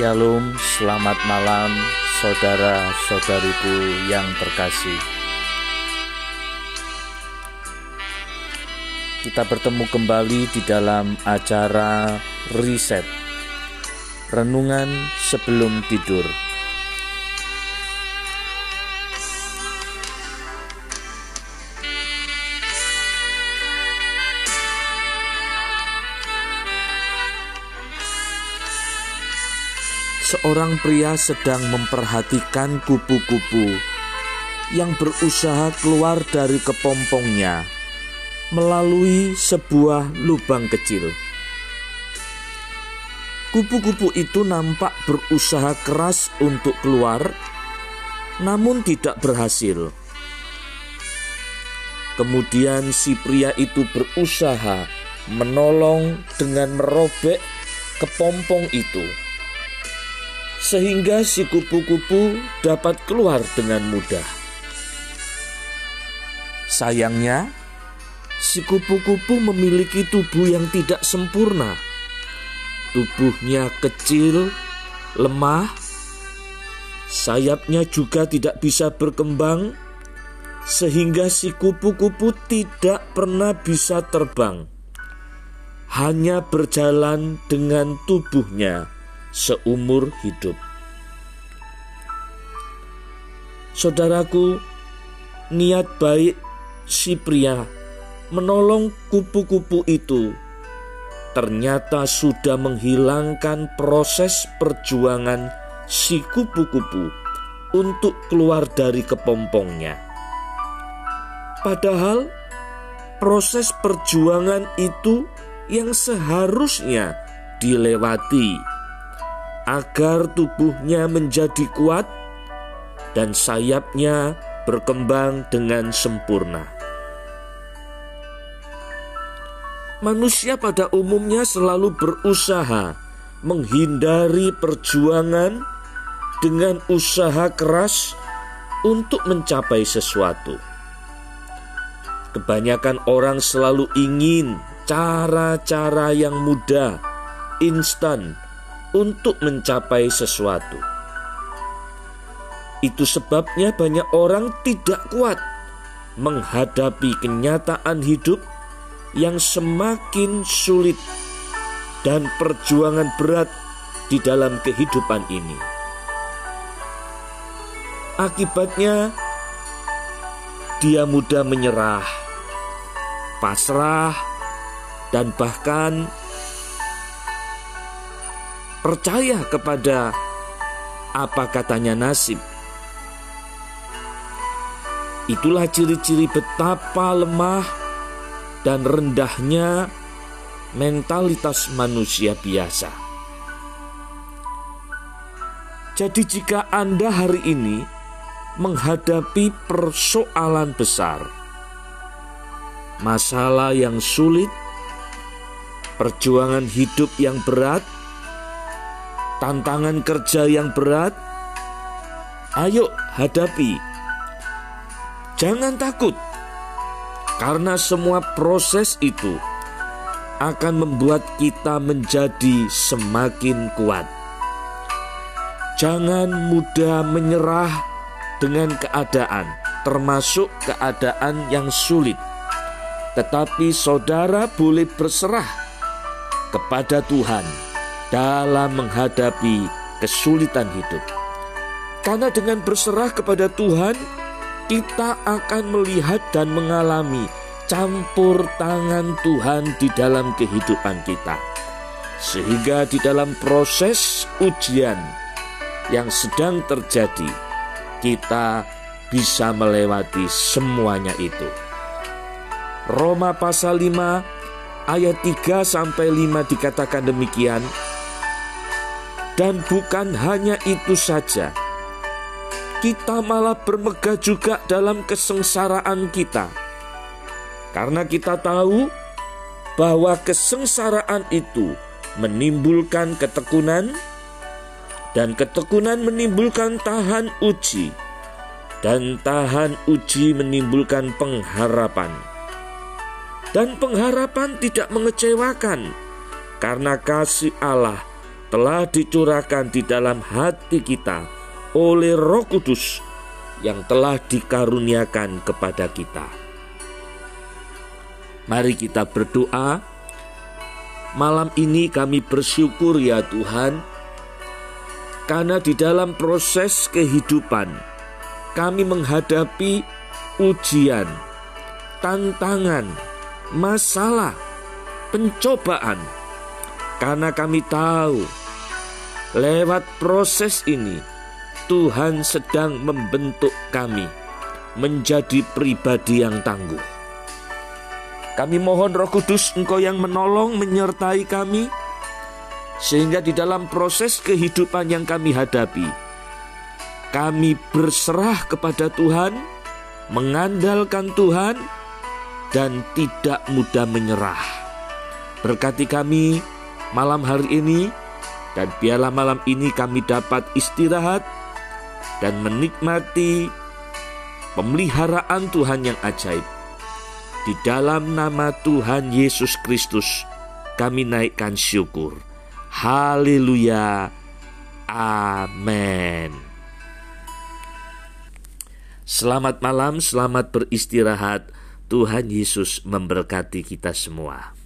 Shalom, selamat malam saudara-saudariku yang terkasih. Kita bertemu kembali di dalam acara riset renungan sebelum tidur. Seorang pria sedang memperhatikan kupu-kupu yang berusaha keluar dari kepompongnya melalui sebuah lubang kecil. Kupu-kupu itu nampak berusaha keras untuk keluar, namun tidak berhasil. Kemudian, si pria itu berusaha menolong dengan merobek kepompong itu sehingga si kupu-kupu dapat keluar dengan mudah. Sayangnya, si kupu-kupu memiliki tubuh yang tidak sempurna. Tubuhnya kecil, lemah, sayapnya juga tidak bisa berkembang, sehingga si kupu-kupu tidak pernah bisa terbang. Hanya berjalan dengan tubuhnya seumur hidup. Saudaraku, niat baik si pria menolong kupu-kupu itu ternyata sudah menghilangkan proses perjuangan si kupu-kupu untuk keluar dari kepompongnya. Padahal proses perjuangan itu yang seharusnya dilewati agar tubuhnya menjadi kuat dan sayapnya berkembang dengan sempurna. Manusia pada umumnya selalu berusaha menghindari perjuangan dengan usaha keras untuk mencapai sesuatu. Kebanyakan orang selalu ingin cara-cara yang mudah, instan, untuk mencapai sesuatu. Itu sebabnya banyak orang tidak kuat menghadapi kenyataan hidup yang semakin sulit dan perjuangan berat di dalam kehidupan ini. Akibatnya, dia mudah menyerah, pasrah, dan bahkan percaya kepada apa katanya nasib. Itulah ciri-ciri betapa lemah dan rendahnya mentalitas manusia biasa. Jadi, jika Anda hari ini menghadapi persoalan besar, masalah yang sulit, perjuangan hidup yang berat, tantangan kerja yang berat, ayo hadapi. Jangan takut, karena semua proses itu akan membuat kita menjadi semakin kuat. Jangan mudah menyerah dengan keadaan, termasuk keadaan yang sulit. Tetapi saudara boleh berserah kepada Tuhan dalam menghadapi kesulitan hidup. Karena dengan berserah kepada Tuhan, kita akan melihat dan mengalami campur tangan Tuhan di dalam kehidupan kita. Sehingga di dalam proses ujian yang sedang terjadi, kita bisa melewati semuanya itu. Roma pasal 5 ayat 3 sampai 5 dikatakan demikian, dan bukan hanya itu saja, kita malah bermegah juga dalam kesengsaraan kita, karena kita tahu bahwa kesengsaraan itu menimbulkan ketekunan, dan ketekunan menimbulkan tahan uji, dan tahan uji menimbulkan pengharapan. Dan pengharapan tidak mengecewakan, karena kasih Allah telah dicurahkan di dalam hati kita oleh Roh Kudus yang telah dikaruniakan kepada kita. Mari kita berdoa. Malam ini kami bersyukur ya Tuhan, karena di dalam proses kehidupan kami menghadapi ujian, tantangan, masalah, pencobaan, karena kami tahu lewat proses ini Tuhan sedang membentuk kami menjadi pribadi yang tangguh. Kami mohon Roh Kudus Engkau yang menolong menyertai kami sehingga di dalam proses kehidupan yang kami hadapi kami berserah kepada Tuhan, mengandalkan Tuhan dan tidak mudah menyerah. Berkati kami malam hari ini dan biarlah malam ini kami dapat istirahat dan menikmati pemeliharaan Tuhan yang ajaib di dalam nama Tuhan Yesus Kristus, kami naikkan syukur. Haleluya. Amin. Selamat malam, selamat beristirahat. Tuhan Yesus memberkati kita semua.